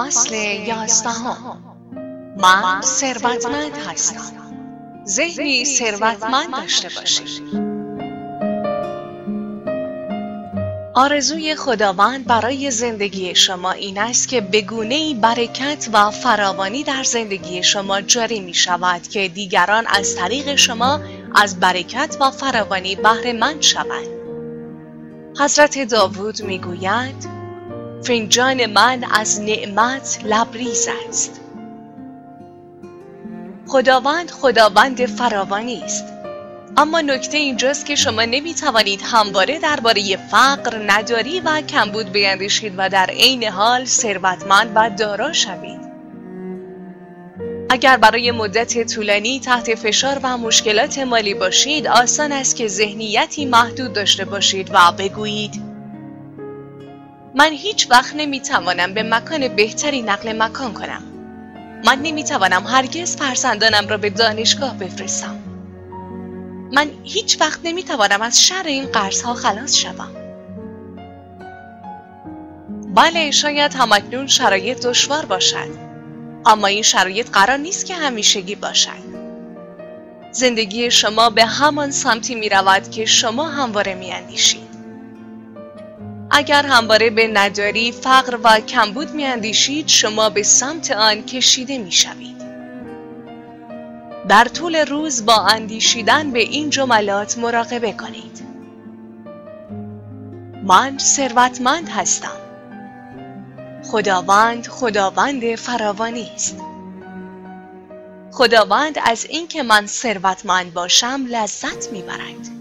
فصل یازدهم. من ثروتمند هستم. ذهنی ثروتمند داشته باشید. آرزوی خداوند برای زندگی شما این است که بگونه برکت و فراوانی در زندگی شما جاری می شود که دیگران از طریق شما از برکت و فراوانی بهره مند شوند. حضرت داوود می گوید فنجان من از نعمت لبریز است. خداوند خداوند فراوانی است. اما نکته اینجاست که شما نمی توانید همواره درباره فقر، نداری و کمبود بیندیشید و در عین حال ثروتمند و دارا شوید. اگر برای مدت طولانی تحت فشار و مشکلات مالی باشید آسان است که ذهنیتی محدود داشته باشید و بگویید من هیچ وقت نمی توانم به مکان بهتری نقل مکان کنم من نمی توانم هرگز فرزندانم را به دانشگاه بفرستم من هیچ وقت نمی توانم از شر این قرض ها خلاص شوم. بله شاید همکنون شرایط دشوار باشد اما این شرایط قرار نیست که همیشگی باشد زندگی شما به همان سمتی می رود که شما همواره می اندیشید. اگر همواره به نداری، فقر و کمبود می اندیشید شما به سمت آن کشیده می شوید. در طول روز با اندیشیدن به این جملات مراقبه کنید. من ثروتمند هستم. خداوند خداوند فراوانی است. خداوند از اینکه من ثروتمند باشم لذت می‌برد.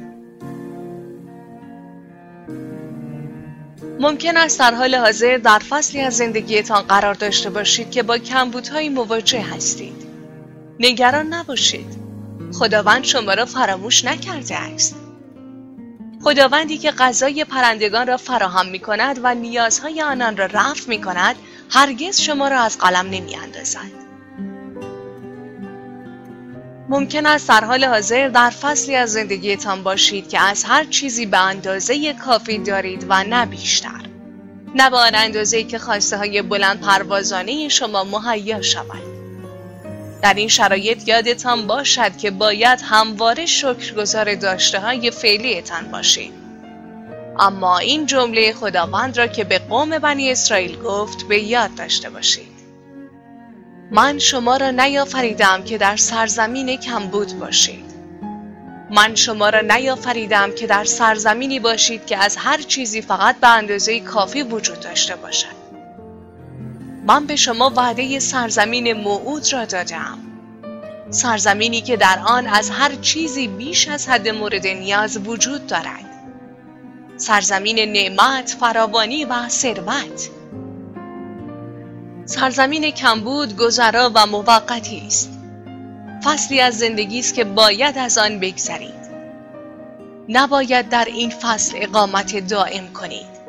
ممکن است در حال حاضر در فصلی از زندگیتان قرار داشته باشید که با کمبودهایی مواجه هستید. نگران نباشید. خداوند شما را فراموش نکرده است. خداوندی که غذای پرندگان را فراهم می کند و نیازهای آنان را رفع می کند هرگز شما را از قلم نمی اندازد. ممکن است در حال حاضر در فصلی از زندگیتان باشید که از هر چیزی به اندازه کافی دارید و نه بیشتر. نه به آن اندازه که خواسته های بلند پروازانه شما مهیا شود. در این شرایط یادتان باشد که باید همواره شکرگزار داشته های فعلیتان باشید. اما این جمله خداوند را که به قوم بنی اسرائیل گفت به یاد داشته باشید. من شما را نیافریدم که در سرزمین کمبود باشید. من شما را نیافریدم که در سرزمینی باشید که از هر چیزی فقط به اندازه کافی وجود داشته باشد. من به شما وعده سرزمین موعود را دادم سرزمینی که در آن از هر چیزی بیش از حد مورد نیاز وجود دارد سرزمین نعمت، فراوانی و ثروت سرزمین کمبود گذرا و موقتی است. فصلی از زندگی است که باید از آن بگذرید. نباید در این فصل اقامت دائم کنید.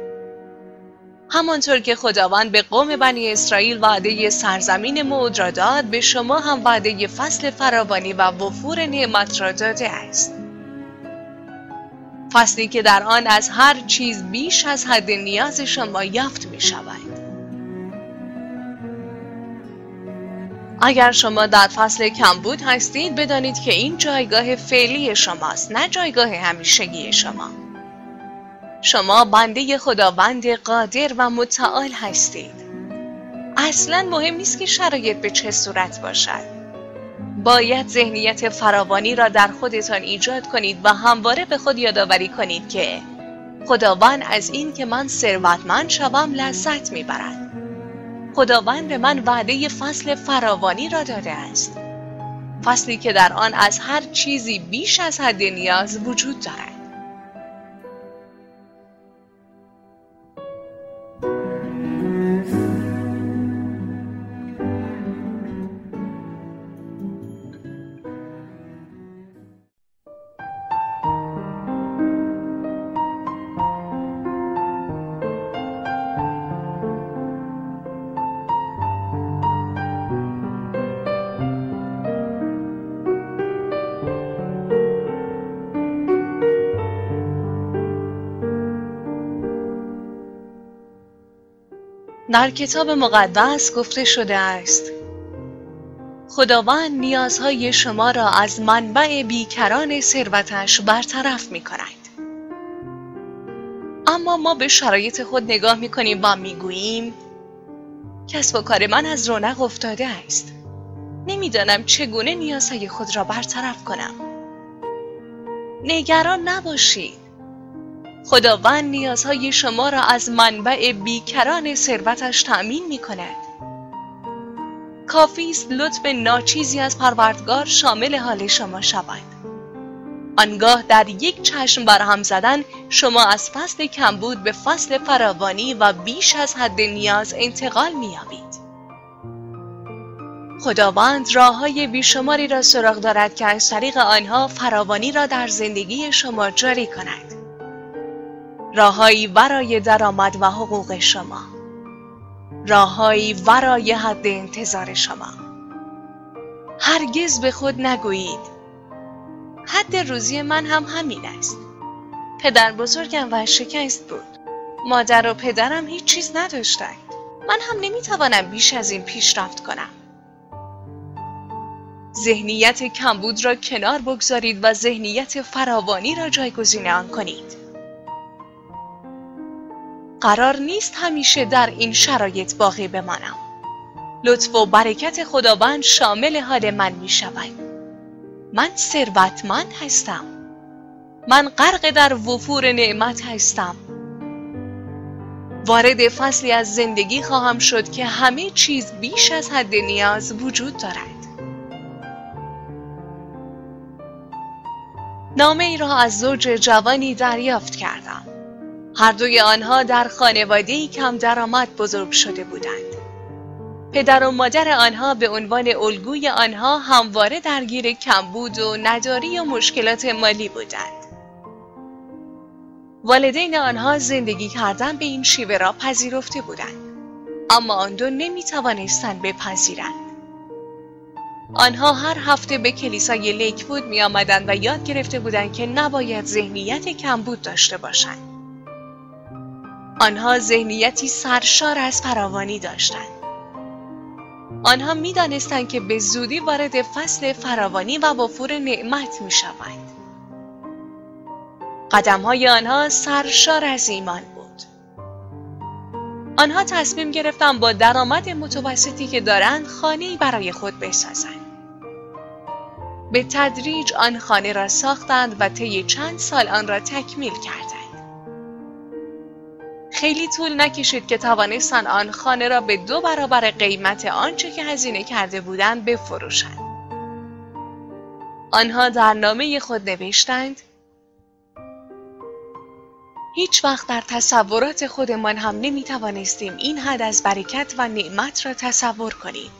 همانطور که خداوند به قوم بنی اسرائیل وعده سرزمین موعود را داد به شما هم وعده فصل فراوانی و وفور نعمت را داده است. فصلی که در آن از هر چیز بیش از حد نیاز شما یافت می شود اگر شما در فصل کمبود هستید بدانید که این جایگاه فعلی شماست نه جایگاه همیشگی شما. شما بنده خداوند قادر و متعال هستید. اصلا مهم نیست که شرایط به چه صورت باشد. باید ذهنیت فراوانی را در خودتان ایجاد کنید و همواره به خود یادآوری کنید که خداوند از این که من ثروتمند شوم لذت می‌برد. خداوند به من وعده فصل فراوانی را داده است. فصلی که در آن از هر چیزی بیش از حد نیاز وجود دارد. در کتاب مقدس گفته شده است خداوند نیازهای شما را از منبع بیکران ثروتش برطرف می کند. اما ما به شرایط خود نگاه می کنیم و می گوییم کسب و کار من از رونق افتاده است. نمی‌دانم چگونه نیازهای خود را برطرف کنم. نگران نباشید. خداوند نیازهای شما را از منبع بیکران ثروتش تأمین می کند. کافی است لطف ناچیزی از پروردگار شامل حال شما شود. آنگاه در یک چشم برهم زدن شما از فصل کمبود به فصل فراوانی و بیش از حد نیاز انتقال می‌یابید. خداوند راه های بیشماری را سراغ دارد که از طریق آنها فراوانی را در زندگی شما جاری کند. راههایی برای درآمد و حقوق شما. راههایی ورای حد انتظار شما. هرگز به خود نگویید حد روزی من هم همین است. پدر بزرگم و شکست بود. مادر و پدرم هیچ چیز نداشتند. من هم نمی‌توانم بیش از این پیشرفت کنم. ذهنیت کمبود را کنار بگذارید و ذهنیت فراوانی را جایگزین آن کنید. قرار نیست همیشه در این شرایط باقی بمانم. لطف و برکت خداوند شامل حال من می شود. من ثروتمند هستم من غرق در وفور نعمت هستم وارد فصلی از زندگی خواهم شد که همه چیز بیش از حد نیاز وجود دارد نامه ای را از زوج جوانی دریافت کردم هر دوی آنها در خانواده ای کم درآمد بزرگ شده بودند پدر و مادر آنها به عنوان الگوی آنها همواره درگیر کمبود و نداری و مشکلات مالی بودند. والدین آنها زندگی کردن به این شیوه را پذیرفته بودند. اما آن دو نمی توانستند بپذیرند. آنها هر هفته به کلیسای لیکوود می آمدند و یاد گرفته بودند که نباید ذهنیت کمبود داشته باشند. آنها ذهنیتی سرشار از فراوانی داشتند. آنها می دانستند که به زودی وارد فصل فراوانی و وفور نعمت می شوند. قدم های آنها سرشار از ایمان بود. آنها تصمیم گرفتند با درآمد متوسطی که دارند خانه برای خود بسازند. به تدریج آن خانه را ساختند و طی چند سال آن را تکمیل کردند. خیلی طول نکشید که توانستند آن خانه را به دو برابر قیمت آنچه که هزینه کرده بودند بفروشند. آنها در نامه خود نوشتند هیچ وقت در تصورات خودمان هم نمی توانستیم این حد از برکت و نعمت را تصور کنیم.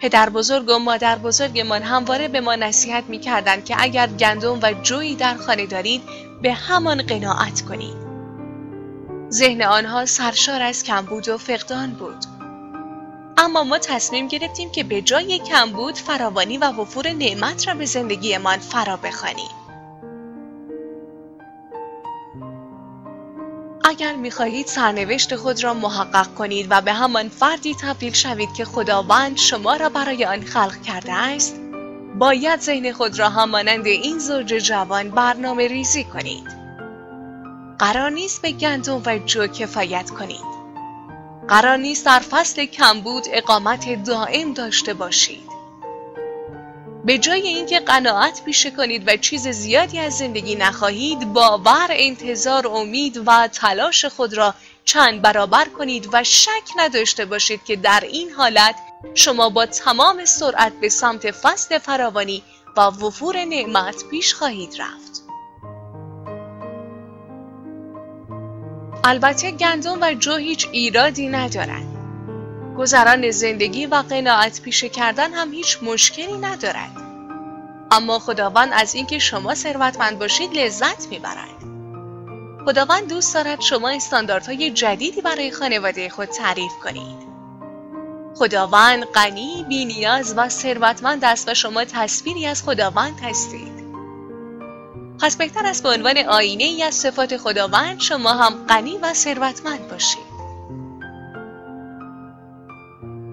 پدر بزرگ و مادر بزرگمان همواره به ما نصیحت می کردند که اگر گندم و جویی در خانه دارید به همان قناعت کنید. ذهن آنها سرشار از کمبود و فقدان بود. اما ما تصمیم گرفتیم که به جای کمبود فراوانی و وفور نعمت را به زندگیمان فرا بخوانیم. اگر می‌خواهید سرنوشت خود را محقق کنید و به همان فردی تبدیل شوید که خداوند شما را برای آن خلق کرده است، باید ذهن خود را همانند این زوج جوان برنامه ریزی کنید. قرار نیست به گندم و جو کفایت کنید. قرار نیست در فصل کمبود اقامت دائم داشته باشید. به جای اینکه قناعت پیشه کنید و چیز زیادی از زندگی نخواهید باور انتظار امید و تلاش خود را چند برابر کنید و شک نداشته باشید که در این حالت شما با تمام سرعت به سمت فصل فراوانی و وفور نعمت پیش خواهید رفت البته گندم و جو هیچ ایرادی ندارند. گذران زندگی و قناعت پیشه کردن هم هیچ مشکلی ندارد. اما خداوند از اینکه شما ثروتمند باشید لذت می‌برد. خداوند دوست دارد شما استانداردهای جدیدی برای خانواده خود تعریف کنید. خداوند غنی، بینیاز و ثروتمند است و شما تصویری از خداوند هستید. پس بهتر است به عنوان آینه ای از صفات خداوند شما هم غنی و ثروتمند باشید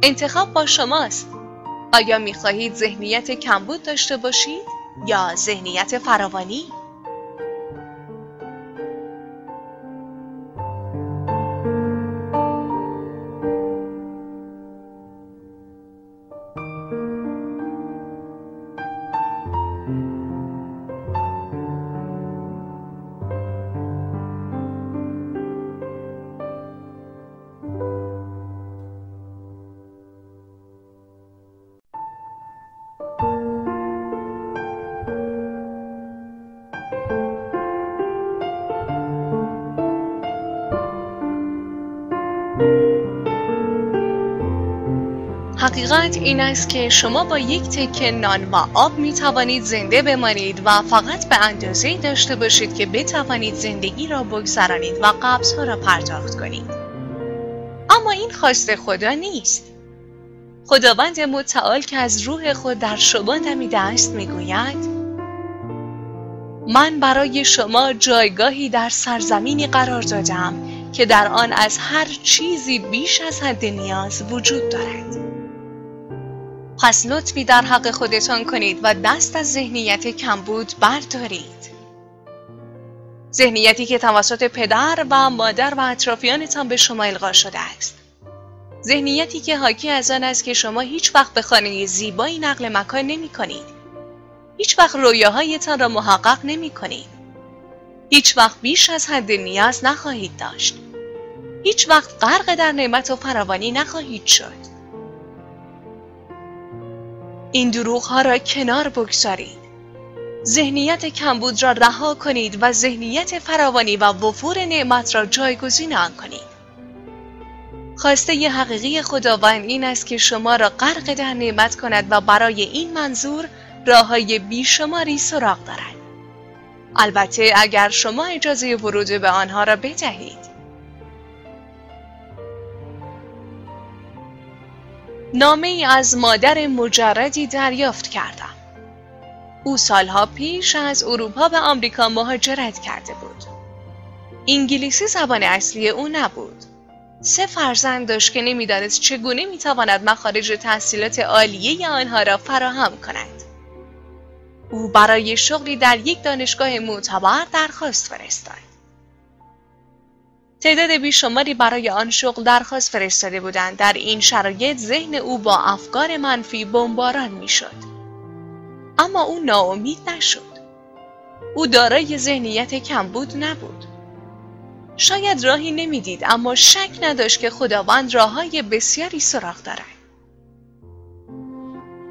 انتخاب با شماست آیا می‌خواهید ذهنیت کمبود داشته باشید یا ذهنیت فراوانی؟ حقیقت این است که شما با یک تکه نان و آب می توانید زنده بمانید و فقط به اندازه داشته باشید که بتوانید زندگی را بگذرانید و قبض ها را پرداخت کنید. اما این خواست خدا نیست. خداوند متعال که از روح خود در شما دمیده است می‌گوید من برای شما جایگاهی در سرزمینی قرار دادم که در آن از هر چیزی بیش از حد نیاز وجود دارد. پس لطفی در حق خودتان کنید و دست از ذهنیت کمبود بردارید. ذهنیتی که توسط پدر و مادر و اطرافیانتان به شما القا شده است. ذهنیتی که حاکی از آن است که شما هیچ وقت به خانه زیبایی نقل مکان نمی کنید. هیچ وقت رویاهایتان را محقق نمی کنید. هیچ وقت بیش از حد نیاز نخواهید داشت. هیچ وقت غرق در نعمت و فراوانی نخواهید شد. این دروغ ها را کنار بگذارید. ذهنیت کمبود را رها کنید و ذهنیت فراوانی و وفور نعمت را جایگزین آن کنید. خواسته ی حقیقی خداوند این است که شما را غرق در نعمت کند و برای این منظور راه های بیشماری سراغ دارد. البته اگر شما اجازه ورود به آنها را بدهید. نامه ای از مادر مجردی دریافت کردم. او سالها پیش از اروپا به آمریکا مهاجرت کرده بود. انگلیسی زبان اصلی او نبود. سه فرزند داشت که نمی‌دانست چگونه می‌تواند مخارج تحصیلات عالیه آنها را فراهم کند. او برای شغلی در یک دانشگاه معتبر درخواست فرستاد. تعداد بیشماری برای آن شغل درخواست فرستاده بودند. در این شرایط ذهن او با افکار منفی بمباران می‌شد. اما او ناامید نشد. او دارای ذهنیت کمبود نبود. شاید راهی نمی‌دید اما شک نداشت که خداوند راههای بسیاری سراغ دارد.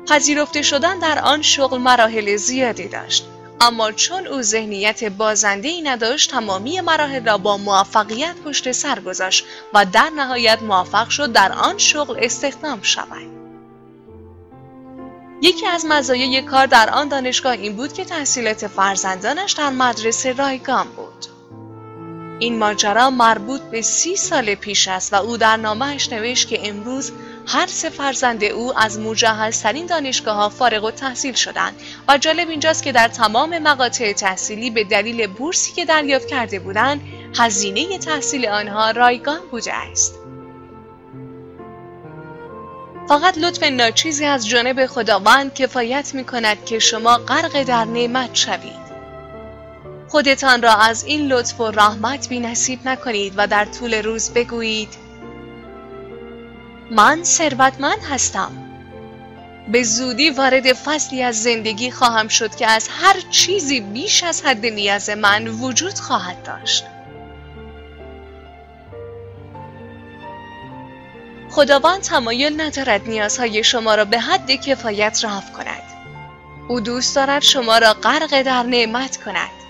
پذیرفته شدن در آن شغل مراحل زیادی داشت. اما چون او ذهنیت بازنده ای نداشت تمامی مراحل را با موفقیت پشت سر گذاشت و در نهایت موفق شد در آن شغل استخدام شود. یکی از مزایای کار در آن دانشگاه این بود که تحصیلات فرزندانش در مدرسه رایگان بود. این ماجرا مربوط به سی سال پیش است و او در نامهش نوشت که امروز هر سه فرزند او از مجهزترین دانشگاه ها فارغ و تحصیل شدند و جالب اینجاست که در تمام مقاطع تحصیلی به دلیل بورسی که دریافت کرده بودند هزینه تحصیل آنها رایگان بوده است. فقط لطف ناچیزی از جانب خداوند کفایت می کند که شما غرق در نعمت شوید. خودتان را از این لطف و رحمت بی نکنید و در طول روز بگویید من ثروتمند هستم. به زودی وارد فصلی از زندگی خواهم شد که از هر چیزی بیش از حد نیاز من وجود خواهد داشت. خداوند تمایل ندارد نیازهای شما را به حد کفایت رفع کند. او دوست دارد شما را غرق در نعمت کند.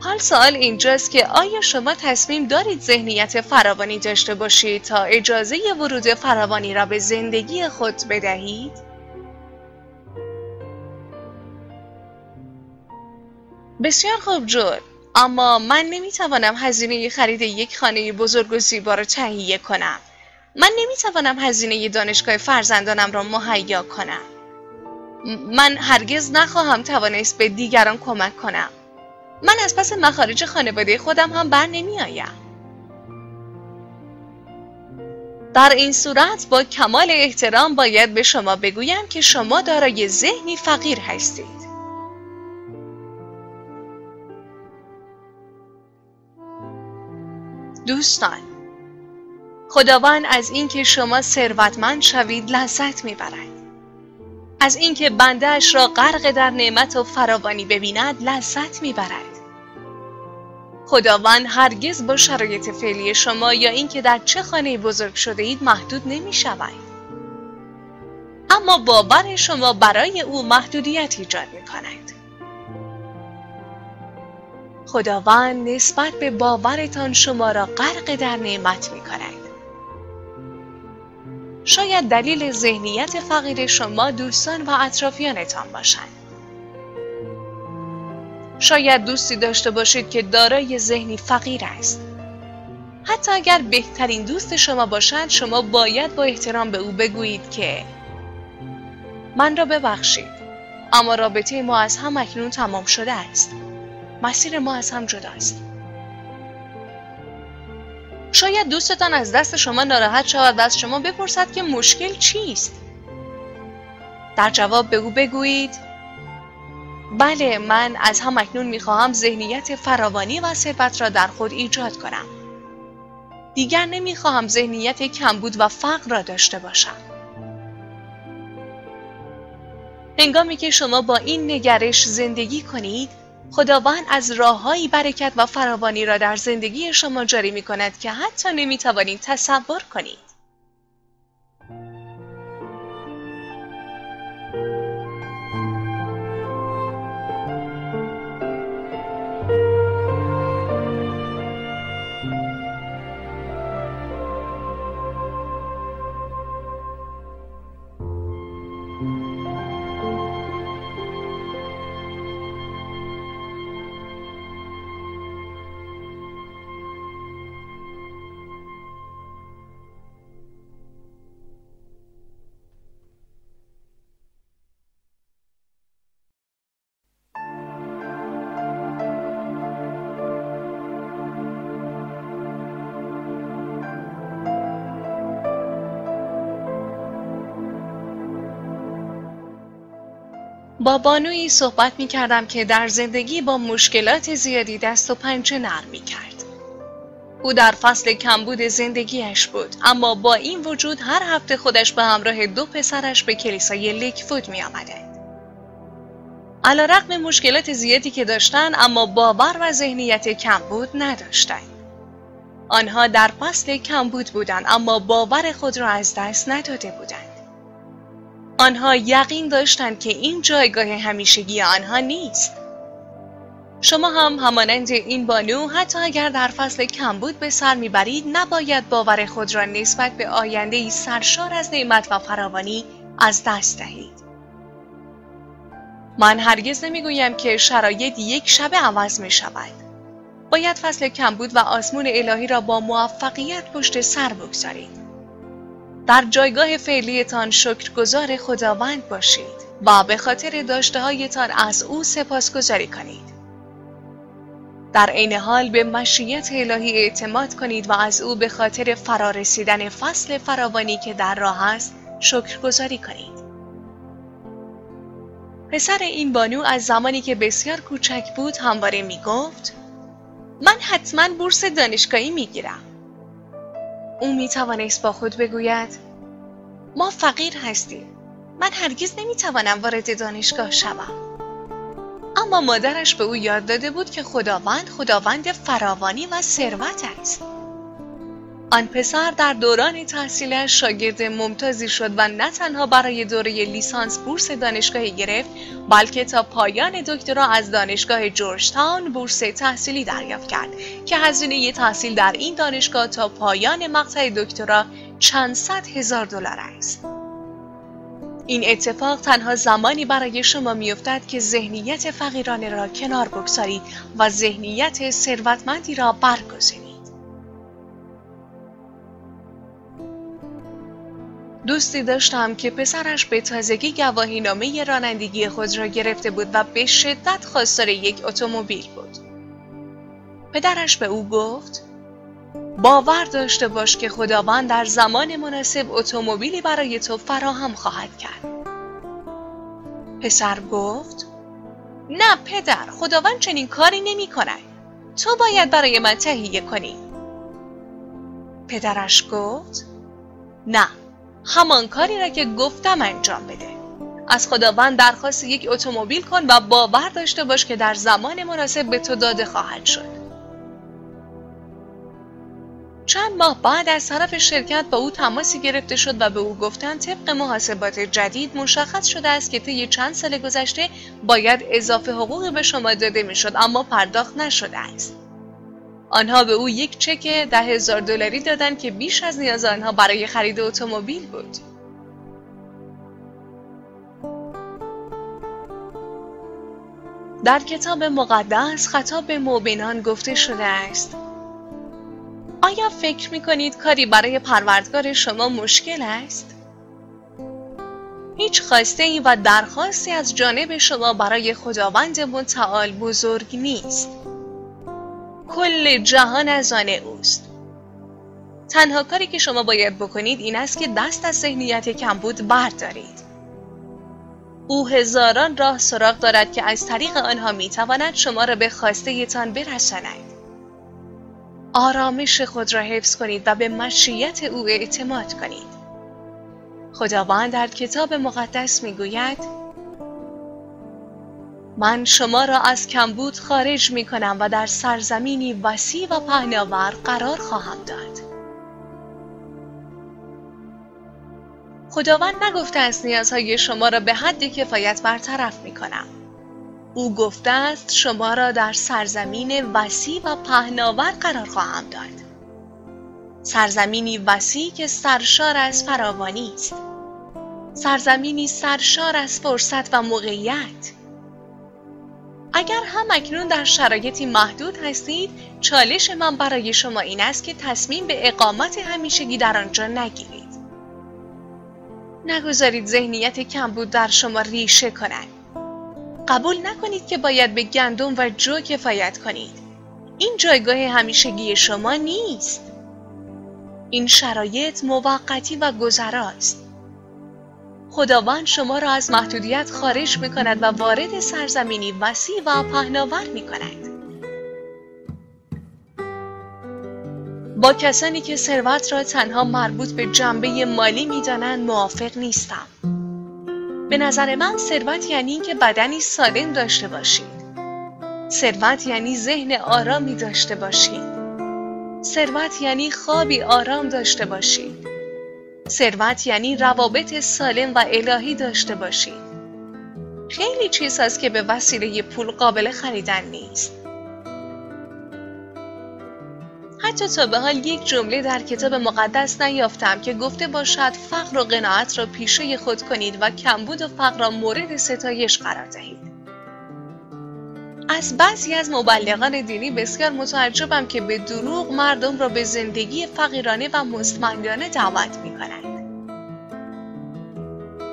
حال سوال اینجاست که آیا شما تصمیم دارید ذهنیت فراوانی داشته باشید تا اجازه ورود فراوانی را به زندگی خود بدهید؟ بسیار خوب جور اما من نمی‌توانم هزینه خرید یک خانه بزرگ و زیبا را تهیه کنم. من نمی‌توانم هزینه دانشگاه فرزندانم را مهیا کنم. من هرگز نخواهم توانست به دیگران کمک کنم. من از پس مخارج خانواده خودم هم بر نمی آیم. در این صورت با کمال احترام باید به شما بگویم که شما دارای ذهنی فقیر هستید. دوستان خداوند از اینکه شما ثروتمند شوید لذت می‌برد از اینکه بندهاش را غرق در نعمت و فراوانی ببیند لذت می‌برد خداوند هرگز با شرایط فعلی شما یا اینکه در چه خانه بزرگ شده اید محدود نمی شود. اما باور شما برای او محدودیت ایجاد می کند. خداوند نسبت به باورتان شما را غرق در نعمت می کند. شاید دلیل ذهنیت فقیر شما دوستان و اطرافیانتان باشند. شاید دوستی داشته باشید که دارای ذهنی فقیر است. حتی اگر بهترین دوست شما باشد شما باید با احترام به او بگویید که من را ببخشید اما رابطه ما از هم اکنون تمام شده است. مسیر ما از هم جداست. شاید دوستتان از دست شما ناراحت شود و از شما بپرسد که مشکل چیست؟ در جواب به او بگویید بله من از هم اکنون می‌خواهم ذهنیت فراوانی و ثروت را در خود ایجاد کنم. دیگر نمی‌خواهم ذهنیت کمبود و فقر را داشته باشم. هنگامی که شما با این نگرش زندگی کنید، خداوند از راههایی برکت و فراوانی را در زندگی شما جاری می کند که حتی نمی توانید تصور کنید. با بانویی صحبت می کردم که در زندگی با مشکلات زیادی دست و پنجه نرم می کرد. او در فصل کمبود زندگیش بود اما با این وجود هر هفته خودش به همراه دو پسرش به کلیسای لیکفود می آمده. علا رقم مشکلات زیادی که داشتن اما باور و ذهنیت کمبود نداشتند. آنها در فصل کمبود بودند اما باور خود را از دست نداده بودند. آنها یقین داشتند که این جایگاه همیشگی آنها نیست. شما هم همانند این بانو حتی اگر در فصل کمبود به سر می‌برید نباید باور خود را نسبت به آینده ای سرشار از نعمت و فراوانی از دست دهید. من هرگز نمی‌گویم که شرایط یک شب عوض می شود. باید فصل کمبود و آسمون الهی را با موفقیت پشت سر بگذارید. در جایگاه فعلیتان شکرگزار خداوند باشید و به خاطر داشته هایتان از او سپاسگزاری کنید. در عین حال به مشیت الهی اعتماد کنید و از او به خاطر فرارسیدن فصل فراوانی که در راه است شکرگزاری کنید. پسر این بانو از زمانی که بسیار کوچک بود همواره می گفت من حتما بورس دانشگاهی می گیرم. او می توانست با خود بگوید؟ ما فقیر هستیم. من هرگز نمی توانم وارد دانشگاه شوم. اما مادرش به او یاد داده بود که خداوند خداوند فراوانی و ثروت است. آن پسر در دوران تحصیلش شاگرد ممتازی شد و نه تنها برای دوره لیسانس بورس دانشگاهی گرفت بلکه تا پایان دکترا از دانشگاه جورج تاون بورس تحصیلی دریافت کرد که هزینه تحصیل در این دانشگاه تا پایان مقطع دکترا چند صد هزار دلار است. این اتفاق تنها زمانی برای شما میافتد که ذهنیت فقیرانه را کنار بگذارید و ذهنیت ثروتمندی را برگزینید. دوستی داشتم که پسرش به تازگی گواهی نامه رانندگی خود را گرفته بود و به شدت خواستار یک اتومبیل بود. پدرش به او گفت باور داشته باش که خداوند در زمان مناسب اتومبیلی برای تو فراهم خواهد کرد. پسر گفت نه پدر خداوند چنین کاری نمی کند. تو باید برای من تهیه کنی. پدرش گفت نه همان کاری را که گفتم انجام بده. از خداوند درخواست یک اتومبیل کن و باور داشته باش که در زمان مناسب به تو داده خواهد شد. چند ماه بعد از طرف شرکت با او تماسی گرفته شد و به او گفتند طبق محاسبات جدید مشخص شده است که طی چند سال گذشته باید اضافه حقوقی به شما داده می‌شد اما پرداخت نشده است. آنها به او یک چک ده هزار دلاری دادند که بیش از نیاز آنها برای خرید اتومبیل بود. در کتاب مقدس خطاب به مؤمنان گفته شده است آیا فکر می کنید کاری برای پروردگار شما مشکل است؟ هیچ خواسته ای و درخواستی از جانب شما برای خداوند متعال بزرگ نیست. کل جهان از آن اوست. تنها کاری که شما باید بکنید این است که دست از ذهنیت کمبود بردارید. او هزاران راه سراغ دارد که از طریق آنها می‌تواند شما را به خواسته تان برساند. آرامش خود را حفظ کنید و به مشیت او اعتماد کنید. خداوند در کتاب مقدس می‌گوید من شما را از کمبود خارج می کنم و در سرزمینی وسیع و پهناور قرار خواهم داد. خداوند نگفته است نیازهای شما را به حد کفایت برطرف می کنم. او گفته است شما را در سرزمین وسیع و پهناور قرار خواهم داد. سرزمینی وسیع که سرشار از فراوانی است. سرزمینی سرشار از فرصت و موقعیت. اگر هم اکنون در شرایطی محدود هستید، چالش من برای شما این است که تصمیم به اقامت همیشگی در آنجا نگیرید. نگذارید ذهنیت کمبود در شما ریشه کند. قبول نکنید که باید به گندم و جو کفایت کنید. این جایگاه همیشگی شما نیست. این شرایط موقتی و گذراست. خداوند شما را از محدودیت خارج می کند و وارد سرزمینی وسیع و پهناور می کند. با کسانی که ثروت را تنها مربوط به جنبه مالی می دانند موافق نیستم. به نظر من ثروت یعنی اینکه بدنی سالم داشته باشید. ثروت یعنی ذهن آرامی داشته باشید. ثروت یعنی خوابی آرام داشته باشید. ثروت یعنی روابط سالم و الهی داشته باشید. خیلی چیز هست که به وسیله پول قابل خریدن نیست. حتی تا به حال یک جمله در کتاب مقدس نیافتم که گفته باشد فقر و قناعت را پیشه خود کنید و کمبود و فقر را مورد ستایش قرار دهید. از بعضی از مبلغان دینی بسیار متعجبم که به دروغ مردم را به زندگی فقیرانه و مستمندانه دعوت می کنند.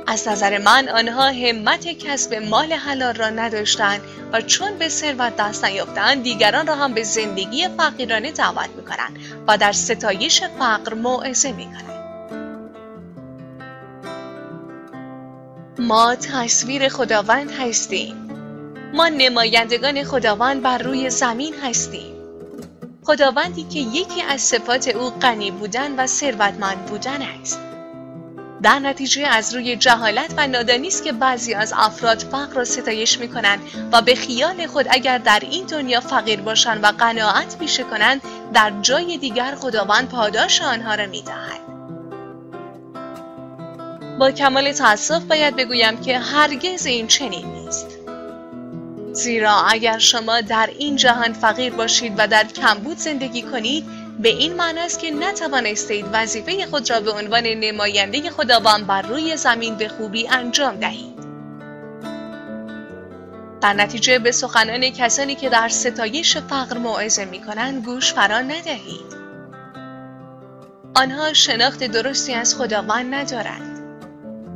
از نظر من آنها همت کسب مال حلال را نداشتند و چون به ثروت دست نیافتند دیگران را هم به زندگی فقیرانه دعوت می‌کنند و در ستایش فقر موعظه می‌کنند ما تصویر خداوند هستیم ما نمایندگان خداوند بر روی زمین هستیم خداوندی که یکی از صفات او غنی بودن و ثروتمند بودن است در نتیجه از روی جهالت و نادانی است که بعضی از افراد فقر را ستایش می کنند و به خیال خود اگر در این دنیا فقیر باشند و قناعت پیشه کنند در جای دیگر خداوند پاداش آنها را می دهد. با کمال تاسف باید بگویم که هرگز این چنین نیست. زیرا اگر شما در این جهان فقیر باشید و در کمبود زندگی کنید به این معنی است که نتوانستید وظیفه خود را به عنوان نماینده خداوند بر روی زمین به خوبی انجام دهید. در نتیجه به سخنان کسانی که در ستایش فقر موعظه می کنند گوش فرا ندهید. آنها شناخت درستی از خداوند ندارند.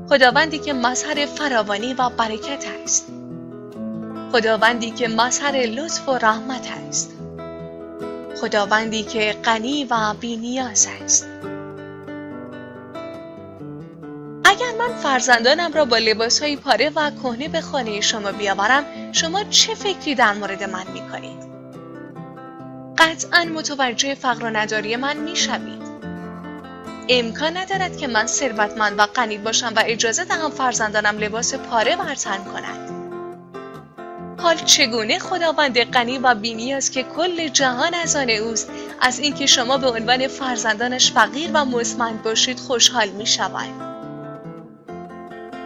خداوندی که مظهر فراوانی و برکت است. خداوندی که مظهر لطف و رحمت است. خداوندی که غنی و بینیاز است اگر من فرزندانم را با لباسهای پاره و کهنه به خانه شما بیاورم شما چه فکری در مورد من می کنید؟ قطعا متوجه فقر و نداری من می شوید. امکان ندارد که من ثروتمند و غنی باشم و اجازه دهم فرزندانم لباس پاره برتن کنند. حال چگونه خداوند غنی و بینی است که کل جهان از آن اوست؟ از اینکه شما به عنوان فرزندانش فقیر و مزمند باشید خوشحال می شود.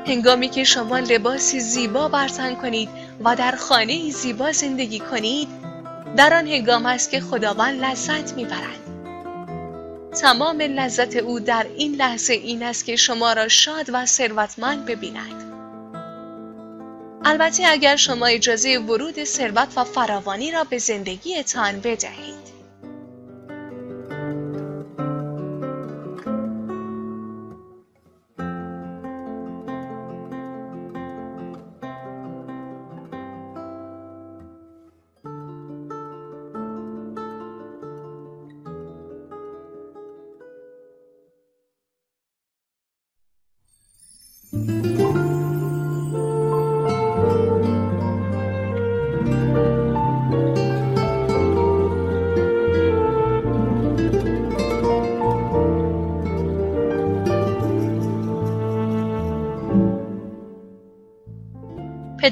هنگامی که شما لباسی زیبا برتن کنید و در خانه زیبا زندگی کنید در آن هنگام است که خداوند لذت می‌برد تمام لذت او در این لحظه این است که شما را شاد و ثروتمند ببیند. البته اگر شما اجازه ورود ثروت و فراوانی را به زندگیتان بدهید.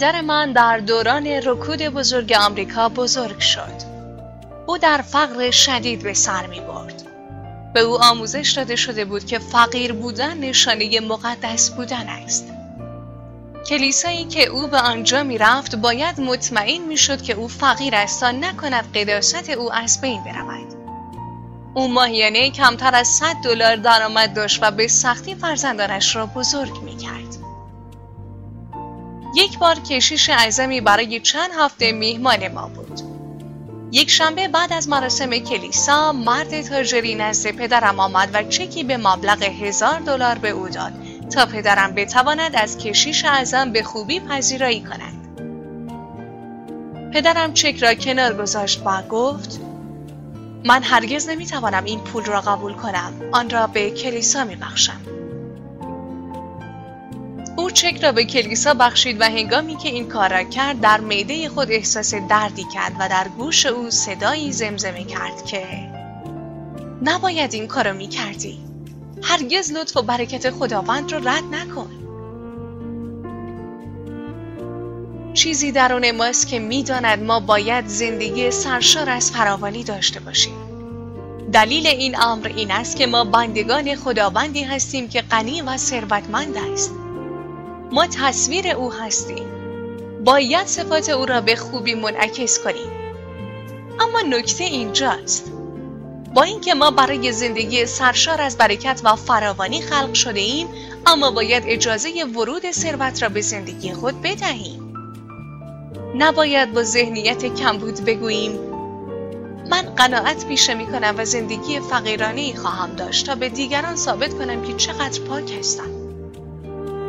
پدر من در دوران رکود بزرگ آمریکا بزرگ شد. او در فقر شدید به سر می برد. به او آموزش داده شده بود که فقیر بودن نشانه مقدس بودن است. کلیسایی که او به آنجا می رفت باید مطمئن می شد که او فقیر است تا نکند قداست او از بین برود. او ماهیانه کمتر از 100 دلار درآمد داشت و به سختی فرزندانش را بزرگ. یک بار کشیش اعظمی برای چند هفته میهمان ما بود. یک شنبه بعد از مراسم کلیسا مرد تاجری نزد پدرم آمد و چکی به مبلغ هزار دلار به او داد تا پدرم بتواند از کشیش اعظم به خوبی پذیرایی کند. پدرم چک را کنار گذاشت و گفت من هرگز نمی‌توانم این پول را قبول کنم آن را به کلیسا میبخشم او چک را به کلیسا بخشید و هنگامی که این کار را کرد در میده خود احساس دردی کرد و در گوش او صدایی زمزمه کرد که نباید این کارو می کردی هرگز لطف و برکت خداوند را رد نکن. چیزی درون ماست که می‌داند ما باید زندگی سرشار از فراوانی داشته باشیم. دلیل این امر این است که ما بندگان خداوندی هستیم که غنی و ثروتمند است. ما تصویر او هستیم. باید صفات او را به خوبی منعکس کنیم. اما نکته اینجاست. با اینکه ما برای زندگی سرشار از برکت و فراوانی خلق شده ایم اما باید اجازه ورود ثروت را به زندگی خود بدهیم. نباید با ذهنیت کمبود بگوییم من قناعت پیشه می کنم و زندگی فقیرانه خواهم داشت تا به دیگران ثابت کنم که چقدر پاک هستم.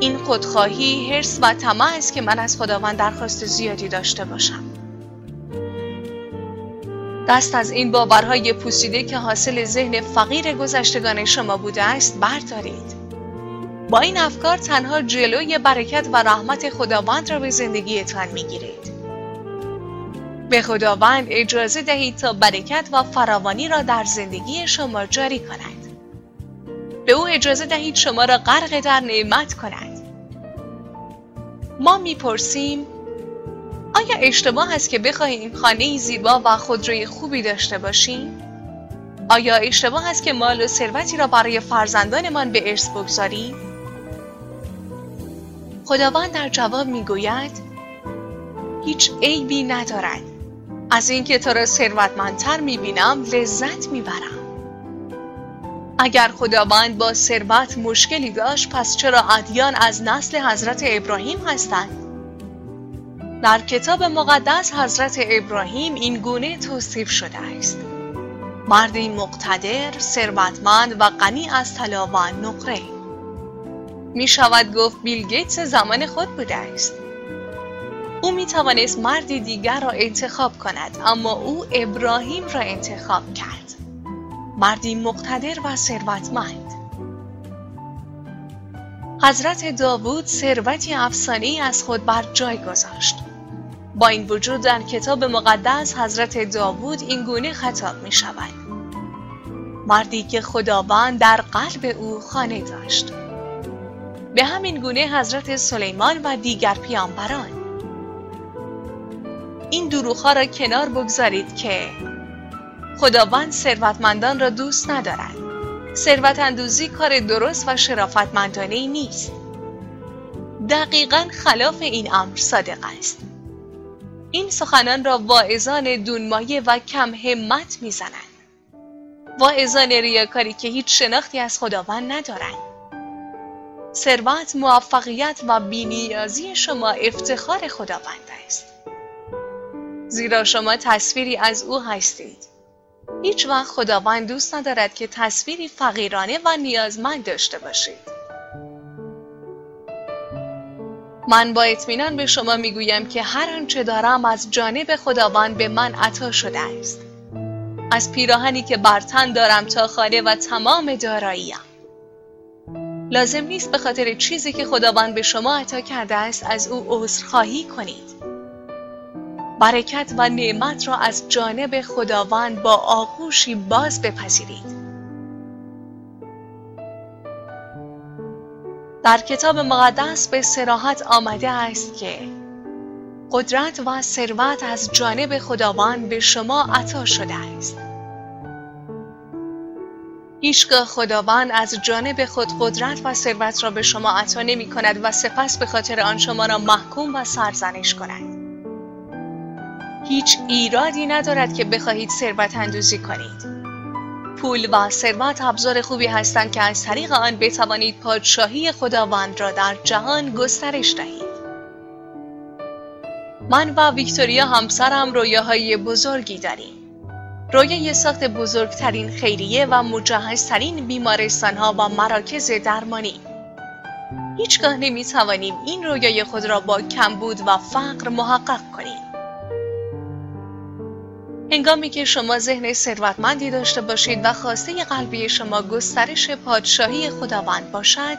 این خودخواهی، حرس و طمع است که من از خداوند درخواست زیادی داشته باشم. دست از این باورهای پوسیده که حاصل ذهن فقیر گذشتگان شما بوده است بردارید. با این افکار تنها جلوی برکت و رحمت خداوند را به زندگیتان می‌گیرید. به خداوند اجازه دهید تا برکت و فراوانی را در زندگی شما جاری کند. به او اجازه دهید شما را غرق در نعمت کند. ما می‌پرسیم آیا اشتباه است که بخواهیم خانه زیبا و خودروی خوبی داشته باشیم؟ آیا اشتباه است که مال و ثروتی را برای فرزندانمان به ارث بگذاریم؟ خداوند در جواب می‌گوید هیچ عیبی ندارد از اینکه تو را ثروتمندتر می‌بینم لذت می‌برم اگر خداوند با ثروت مشکلی داشت پس چرا ادیان از نسل حضرت ابراهیم هستند؟ در کتاب مقدس حضرت ابراهیم این گونه توصیف شده است. مردی مقتدر ثروتمند و غنی از طلا و نقره. می شود گفت بیل گیتس زمان خود بوده است. او می توانست مردی دیگر را انتخاب کند اما او ابراهیم را انتخاب کرد. مردی مقتدر و ثروتمند. حضرت داوود ثروتی افسانه از خود بر جای گذاشت. با این وجود در کتاب مقدس حضرت داوود این گونه خطاب می شود مردی که خداوند در قلب او خانه داشت. به همین گونه حضرت سلیمان و دیگر پیامبران. این دروغها را کنار بگذارید که خداوند ثروتمندان را دوست ندارد. ثروت اندوزی کار درست و شرافتمندانه نیست. دقیقا خلاف این امر صادق است. این سخنان را واعظان دونمایه و کم همت می‌زنند. واعظان ریاکاری که هیچ شناختی از خداوند ندارند. ثروت موفقیت و بینیازی شما افتخار خداوند است. زیرا شما تصویری از او هستید. هیچ وقت خداوند دوست ندارد که تصویری فقیرانه و نیازمند داشته باشید. من با اطمینان به شما می‌گویم که هر آنچه دارم از جانب خداوند به من عطا شده است. از پیراهنی که بر تن دارم تا خانه و تمام داراییم لازم نیست به خاطر چیزی که خداوند به شما عطا کرده است از او عذرخواهی کنید. برکت و نعمت را از جانب خداوند با آغوشی باز بپذیرید. در کتاب مقدس به سراحت آمده است که قدرت و ثروت از جانب خداوند به شما عطا شده است. هیچگاه خداوند از جانب خود قدرت و ثروت را به شما عطا نمی کند و سپس به خاطر آن شما را محکوم و سرزنش کند. هیچ ایرادی ندارد که بخواهید ثروت اندوزی کنید. پول و ثروت ابزار خوبی هستند که از طریق آن بتوانید پادشاهی خداوند را در جهان گسترش دهید. من و ویکتوریا همسرم رویاهای بزرگی داریم. رویای ساخت بزرگترین خیریه و مجهزترین بیمارستان ها و مراکز درمانی. هیچگاه نمی توانیم این رویای خود را با کمبود و فقر محقق کنیم. هنگامی که شما ذهن ثروتمندی داشته باشید و خواسته قلبی شما گسترش پادشاهی خداوند باشد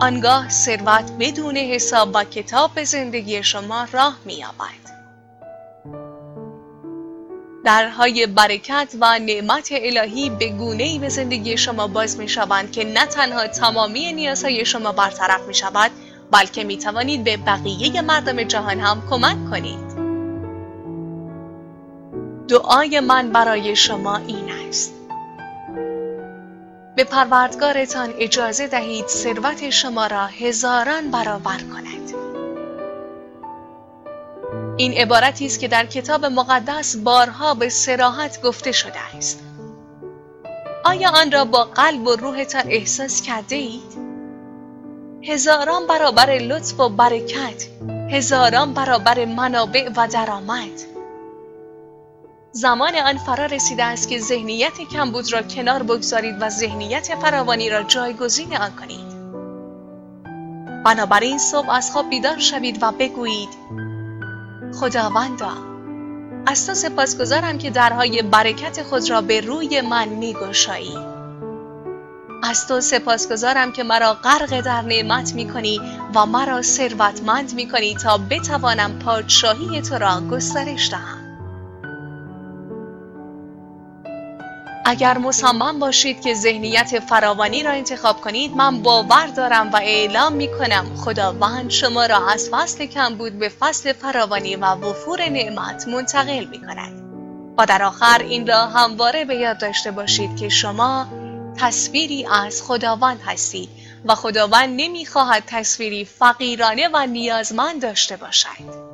آنگاه ثروت بدون حساب و کتاب به زندگی شما راه می‌یابد درهای برکت و نعمت الهی به گونه به زندگی شما باز می شوند که نه تنها تمامی نیازهای شما برطرف می شود بلکه می توانید به بقیه مردم جهان هم کمک کنید. دعای من برای شما این است. به پروردگارتان اجازه دهید ثروت شما را هزاران برابر کند. این عبارتی است که در کتاب مقدس بارها به سراحت گفته شده است آیا آن را با قلب و روحتان احساس کرده اید؟ هزاران برابر لطف و برکت هزاران برابر منابع و درآمد زمان آن فرا رسیده است که ذهنیت کمبود را کنار بگذارید و ذهنیت فراوانی را جایگزین آن کنید. بنابراین صبح از خواب بیدار شوید و بگویید خداوندا از تو سپاسگزارم که درهای برکت خود را به روی من میگشایی. از تو سپاسگزارم که مرا غرق در نعمت می و مرا ثروتمند می تا بتوانم پادشاهی تو را گسترش دهم. اگر مصمم باشید که ذهنیت فراوانی را انتخاب کنید من باور دارم و اعلام می کنم خداوند شما را از فصل کمبود به فصل فراوانی و وفور نعمت منتقل می کند و در آخر این را همواره به یاد داشته باشید که شما تصویری از خداوند هستید و خداوند نمی‌خواهد تصویری فقیرانه و نیازمند داشته باشد.